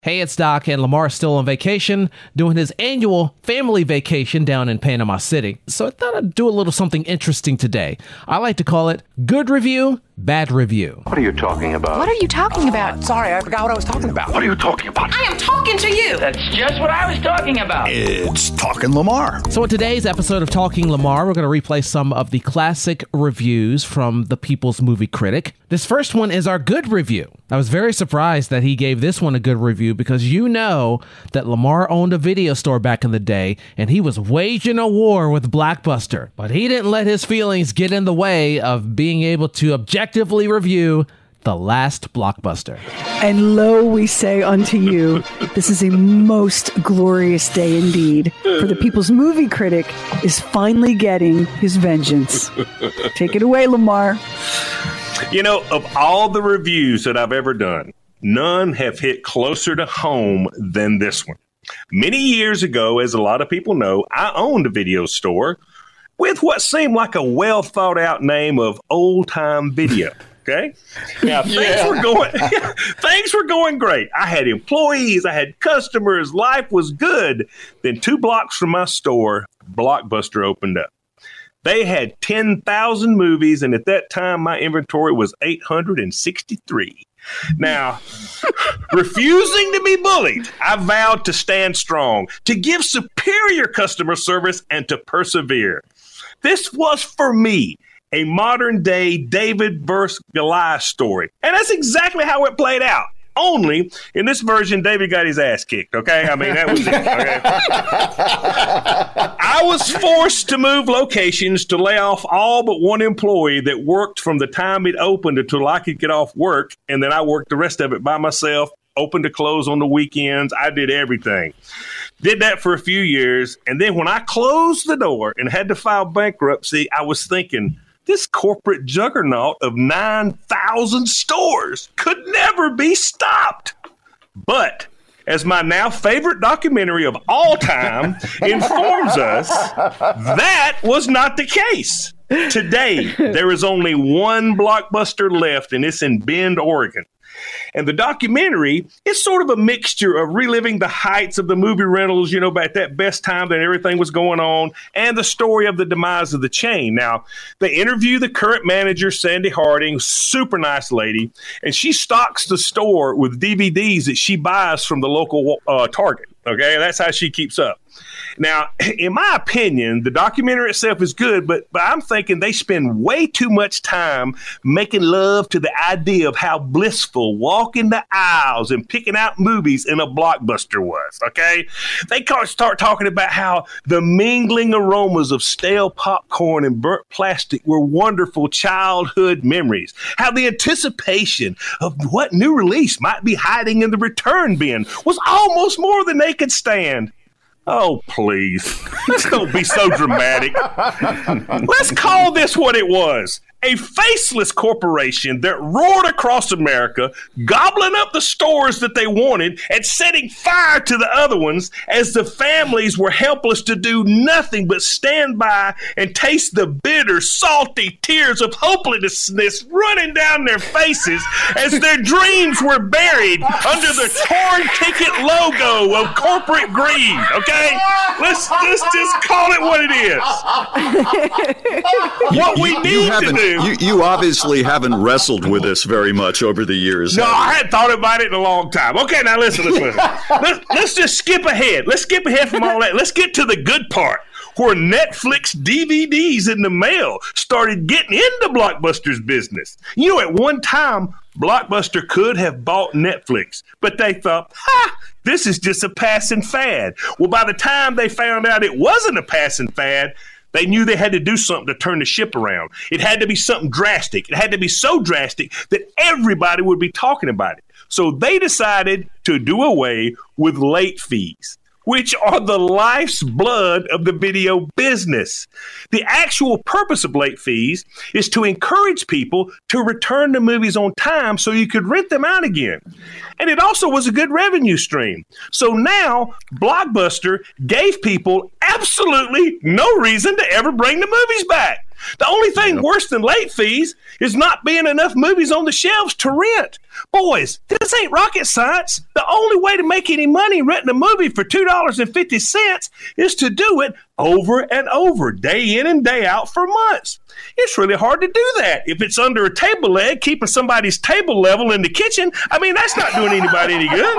Hey, it's Doc, and Lamar's still on vacation, doing his annual family vacation down in Panama City. So I thought I'd do a little something interesting today. I like to call it Good Review, Bad Review. What are you talking about? What are you talking about? Sorry, I forgot what I was talking about. What are you talking about? I am talking to you. That's just what I was talking about. It's Talking Lamar. So, in today's episode of Talking Lamar, we're going to replay some of the classic reviews from the People's Movie Critic. This first one is our good review. I was very surprised that he gave this one a good review because you know that Lamar owned a video store back in the day and he was waging a war with Blockbuster. But he didn't let his feelings get in the way of being able to objectively review the last blockbuster. And lo, we say unto you, this is a most glorious day indeed. For the people's movie critic is finally getting his vengeance. Take it away, Lamar. You know, of all the reviews that I've ever done, none have hit closer to home than this one. Many years ago, as a lot of people know, I owned a video store with what seemed like a well thought out name of Old Time Video. Okay. Now things Yeah. were going things were going great. I had employees, I had customers, life was good. Then two blocks from my store, Blockbuster opened up. They had 10,000 movies, and at that time, my inventory was 863. Now, refusing to be bullied, I vowed to stand strong, to give superior customer service, and to persevere. This was for me a modern day David versus Goliath story. And that's exactly how it played out. Only in this version, David got his ass kicked. Okay. I mean, that was it. Okay. I was forced to move locations to lay off all but one employee that worked from the time it opened until I could get off work. And then I worked the rest of it by myself, open to close on the weekends. I did everything. Did that for a few years. And then when I closed the door and had to file bankruptcy, I was thinking, this corporate juggernaut of 9,000 stores could never be stopped. But as my now favorite documentary of all time informs us, that was not the case. Today, there is only one blockbuster left, and it's in Bend, Oregon. And the documentary is sort of a mixture of reliving the heights of the movie rentals, you know, at that best time that everything was going on, and the story of the demise of the chain. Now, they interview the current manager, Sandy Harding, super nice lady, and she stocks the store with DVDs that she buys from the local uh, Target. Okay, that's how she keeps up. Now, in my opinion, the documentary itself is good, but but I'm thinking they spend way too much time making love to the idea of how blissful walking the aisles and picking out movies in a blockbuster was. Okay, they start talking about how the mingling aromas of stale popcorn and burnt plastic were wonderful childhood memories. How the anticipation of what new release might be hiding in the return bin was almost more than they could stand. Oh, please. Don't be so dramatic. Let's call this what it was a faceless corporation that roared across America, gobbling up the stores that they wanted and setting fire to the other ones as the families were helpless to do nothing but stand by and taste the bitter, salty tears of hopelessness running down their faces as their dreams were buried under the torn ticket logo of corporate greed. Okay? Let's, let's just call it what it is. What we need to haven't do. Do. You, you obviously haven't wrestled with this very much over the years. No. I hadn't thought about it in a long time. Okay, now listen, listen, listen. let's, let's just skip ahead. Let's skip ahead from all that. Let's get to the good part where Netflix DVDs in the mail started getting into Blockbuster's business. You know, at one time, Blockbuster could have bought Netflix, but they thought, ha, this is just a passing fad. Well, by the time they found out it wasn't a passing fad, they knew they had to do something to turn the ship around. It had to be something drastic. It had to be so drastic that everybody would be talking about it. So they decided to do away with late fees which are the life's blood of the video business. The actual purpose of late fees is to encourage people to return to movies on time so you could rent them out again. And it also was a good revenue stream. So now Blockbuster gave people absolutely no reason to ever bring the movies back. The only thing worse than late fees is not being enough movies on the shelves to rent. Boys, this ain't rocket science. The only way to make any money renting a movie for $2.50 is to do it over and over, day in and day out for months. It's really hard to do that. If it's under a table leg, keeping somebody's table level in the kitchen, I mean, that's not doing anybody any good.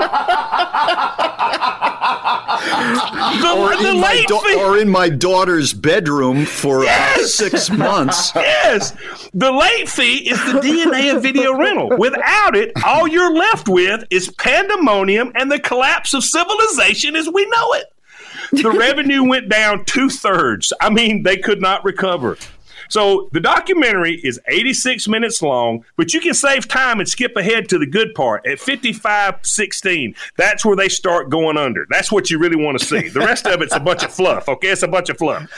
the, or, the in my late da- fee- or in my daughter's bedroom for Yes! six months. yes. The late fee is the DNA of video rental. Without it, all you're left with is pandemonium and the collapse of civilization as we know it. The revenue went down two thirds. I mean, they could not recover. So the documentary is 86 minutes long, but you can save time and skip ahead to the good part at 55:16. That's where they start going under. That's what you really want to see. The rest of it's a bunch of fluff. Okay, it's a bunch of fluff.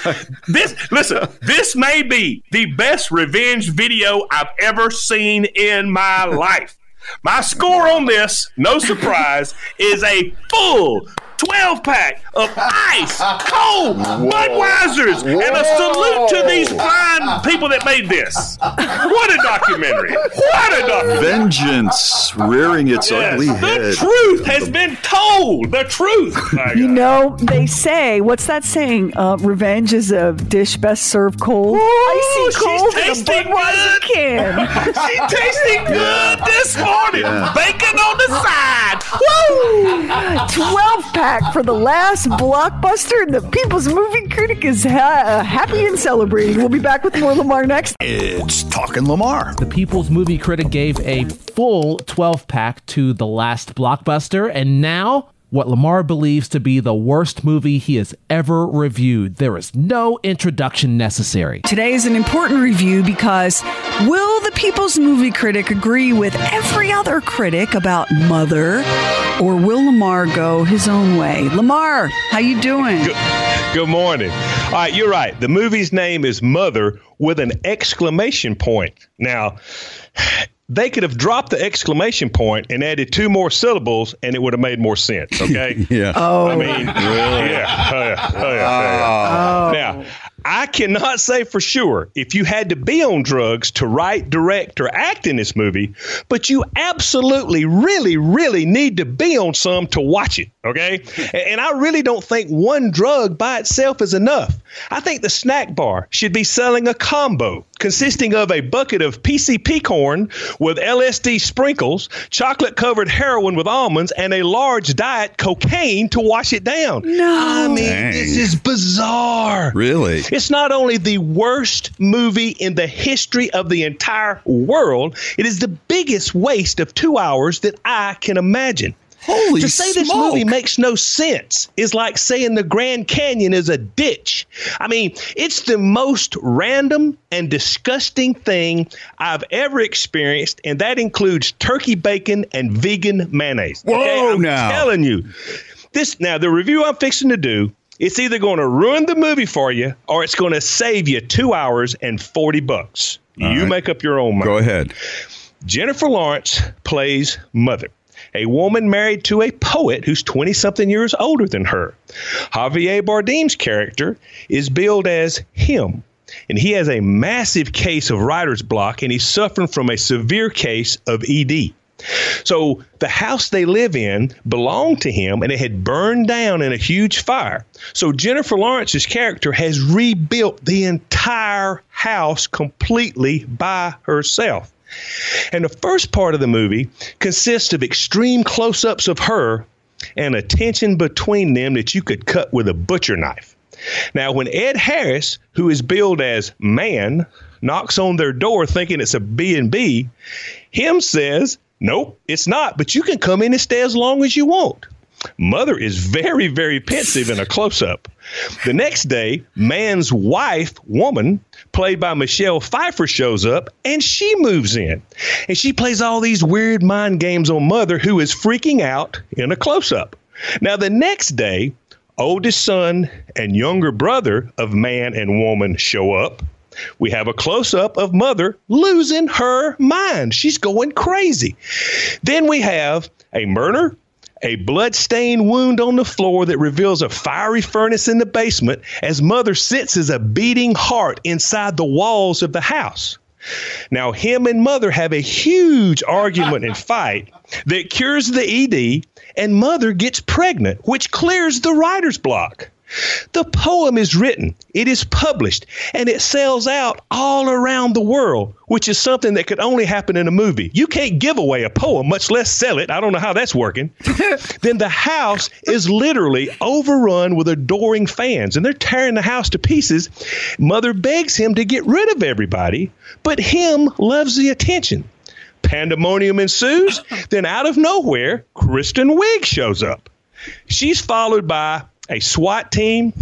This listen, this may be the best revenge video I've ever seen in my life. My score on this, no surprise, is a full 12 pack of ice cold Budweisers and a salute to these fine people that made this. What a documentary! What a documentary! Vengeance rearing its ugly Yes, head. the truth has been told. The truth. You know, they say, what's that saying? Uh, revenge is a dish best served cold. Icy she's cold in a tasting Budweiser good. can. She tasting good this morning. Yeah. Bacon on the side. Woo! 12 pack for the last blockbuster. And the People's Movie Critic is ha- happy and celebrating. We'll be back with more Lamar next. It's Talking Lamar. The People's Movie Critic gave a full 12 pack to the last blockbuster, and now what Lamar believes to be the worst movie he has ever reviewed. There is no introduction necessary. Today is an important review because will the People's Movie Critic agree with every other critic about Mother, or will Lamar go his own way? Lamar, how you doing? Good morning. All right, you're right. The movie's name is Mother with an exclamation point. Now, they could have dropped the exclamation point and added two more syllables, and it would have made more sense. Okay. Yeah. Oh, I mean, yeah, oh, yeah, oh, yeah, oh, yeah. Oh. Now, I cannot say for sure if you had to be on drugs to write, direct, or act in this movie, but you absolutely, really, really need to be on some to watch it. Okay. And I really don't think one drug by itself is enough. I think the snack bar should be selling a combo consisting of a bucket of PCP corn with LSD sprinkles, chocolate covered heroin with almonds, and a large diet cocaine to wash it down. No. I mean, Dang. this is bizarre. Really? It's not only the worst movie in the history of the entire world, it is the biggest waste of two hours that I can imagine. Holy to say this movie makes no sense is like saying the Grand Canyon is a ditch. I mean, it's the most random and disgusting thing I've ever experienced, and that includes turkey bacon and vegan mayonnaise. Whoa, I'm now. telling you. This now the review I'm fixing to do, it's either going to ruin the movie for you or it's going to save you two hours and forty bucks. you right. make up your own mind. Go ahead. Jennifer Lawrence plays Mother, a woman married to a poet who's 20 something years older than her. Javier Bardem's character is billed as him, and he has a massive case of writer's block and he's suffering from a severe case of ED. So the house they live in belonged to him and it had burned down in a huge fire. So Jennifer Lawrence's character has rebuilt the entire house completely by herself. And the first part of the movie consists of extreme close ups of her and a tension between them that you could cut with a butcher knife. Now, when Ed Harris, who is billed as man, knocks on their door thinking it's a B&B, him says, "Nope, it's not, but you can come in and stay as long as you want." Mother is very, very pensive in a close up. The next day, man's wife, woman, played by Michelle Pfeiffer, shows up and she moves in. And she plays all these weird mind games on Mother, who is freaking out in a close up. Now, the next day, oldest son and younger brother of man and woman show up. We have a close up of mother losing her mind. She's going crazy. Then we have a murder, a blood-stained wound on the floor that reveals a fiery furnace in the basement as mother sits as a beating heart inside the walls of the house. Now, him and mother have a huge argument and fight that cures the ED, and mother gets pregnant, which clears the writer's block. The poem is written, it is published, and it sells out all around the world, which is something that could only happen in a movie. You can't give away a poem, much less sell it. I don't know how that's working. then the house is literally overrun with adoring fans, and they're tearing the house to pieces. Mother begs him to get rid of everybody, but him loves the attention. Pandemonium ensues. then, out of nowhere, Kristen Wiig shows up. She's followed by a SWAT team,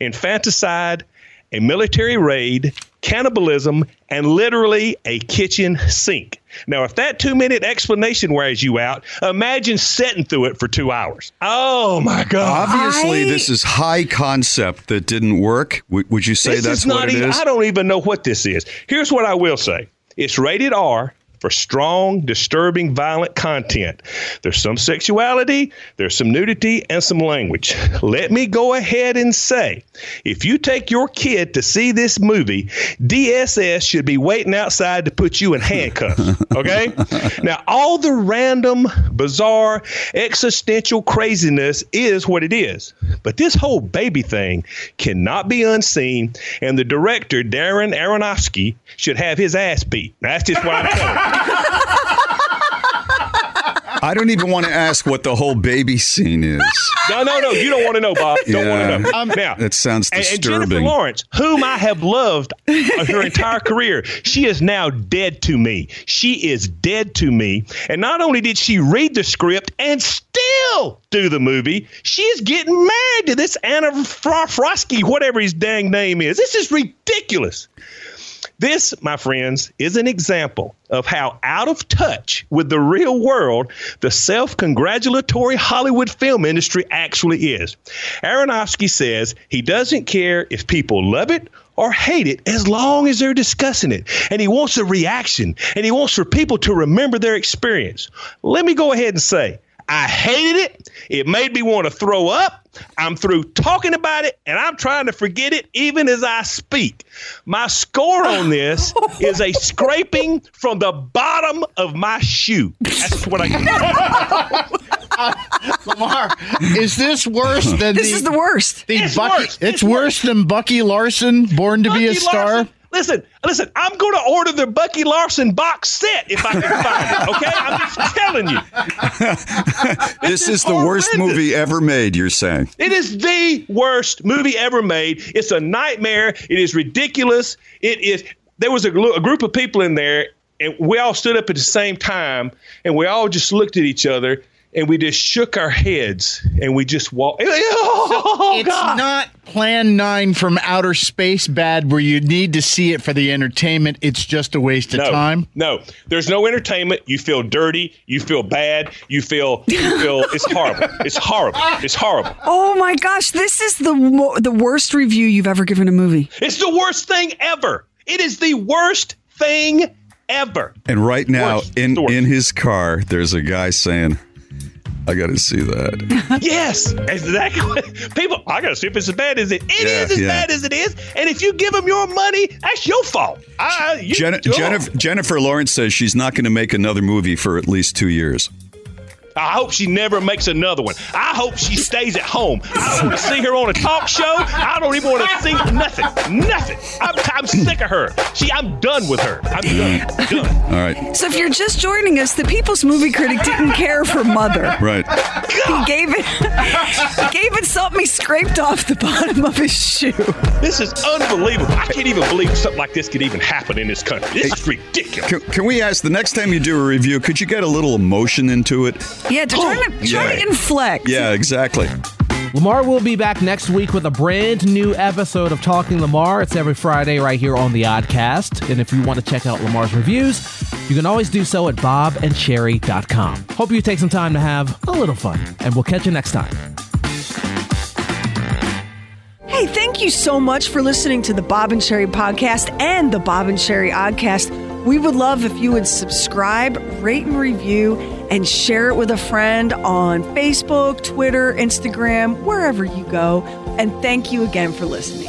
infanticide, a military raid, cannibalism, and literally a kitchen sink. Now, if that two minute explanation wears you out, imagine sitting through it for two hours. Oh my God. Obviously, this is high concept that didn't work. W- would you say this that's is not what it even, is? I don't even know what this is. Here's what I will say it's rated R for strong, disturbing, violent content. There's some sexuality, there's some nudity, and some language. Let me go ahead and say if you take your kid to see this movie, DSS should be waiting outside to put you in handcuffs. Okay? now, all the random, bizarre, existential craziness is what it is. But this whole baby thing cannot be unseen, and the director, Darren Aronofsky, should have his ass beat. That's just what I'm telling you. I don't even want to ask what the whole baby scene is. No, no, no. You don't want to know, Bob. Don't Yeah. want to know. Um, now, That sounds and, and Jennifer disturbing. Lawrence, whom I have loved her entire career, she is now dead to me. She is dead to me. And not only did she read the script and still do the movie, she is getting married to this Anna Fro- Frosky, whatever his dang name is. This is ridiculous. This, my friends, is an example of how out of touch with the real world the self congratulatory Hollywood film industry actually is. Aronofsky says he doesn't care if people love it or hate it as long as they're discussing it. And he wants a reaction and he wants for people to remember their experience. Let me go ahead and say, I hated it. It made me want to throw up. I'm through talking about it and I'm trying to forget it even as I speak. My score on this is a scraping from the bottom of my shoe. That's what I Lamar, is this worse than This the, is the worst. the It's Bucky? worse. It's, It's worse than Bucky Larson, Born to Be a Star. Larson- Listen, listen, I'm going to order the Bucky Larson box set if I can find it, okay? I'm just telling you. This is is the worst movie ever made, you're saying. It is the worst movie ever made. It's a nightmare. It is ridiculous. It is. There was a, a group of people in there, and we all stood up at the same time, and we all just looked at each other, and we just shook our heads, and we just walked. Oh, it's God. not Plan 9 from outer space bad where you need to see it for the entertainment. It's just a waste of no, time. No, there's no entertainment. You feel dirty. You feel bad. You feel. You feel. It's horrible. It's horrible. It's horrible. Oh my gosh, this is the mo- the worst review you've ever given a movie. It's the worst thing ever. It is the worst thing ever. And right now, Worst. in, worst. in his car, there's a guy saying, I got to see that. yes, exactly. People, I got to see if it's as bad as it, it Yeah, is as yeah. bad as it is. And if you give them your money, that's your fault. I, you, Jen-. Jennifer, Jennifer Lawrence says she's not going to make another movie for at least two years. I hope she never makes another one. I hope she stays at home. I don't want to see her on a talk show. I don't even want to see nothing. Nothing. I'm, I'm sick of her. She, I'm done with her. I'm done. done. All right. So if you're just joining us, the People's Movie Critic didn't care for Mother. Right. He gave it he gave it something he scraped off the bottom of his shoe. This is unbelievable. I can't even believe something like this could even happen in this country. This is ridiculous. Can, can we ask the next time you do a review, could you get a little emotion into it? Yeah, to try to try Yeah. to inflect. Yeah, exactly. Lamar will be back next week with a brand new episode of Talking Lamar. It's every Friday right here on the Oddcast. And if you want to check out Lamar's reviews, you can always do so at bobandsheri.com. Hope you take some time to have a little fun, and we'll catch you next time. Hey, thank you so much for listening to the Bob and Sheri podcast and the Bob and Sheri Oddcast. We would love if you would subscribe, rate and review, and share it with a friend on Facebook, Twitter, Instagram, wherever you go. And thank you again for listening.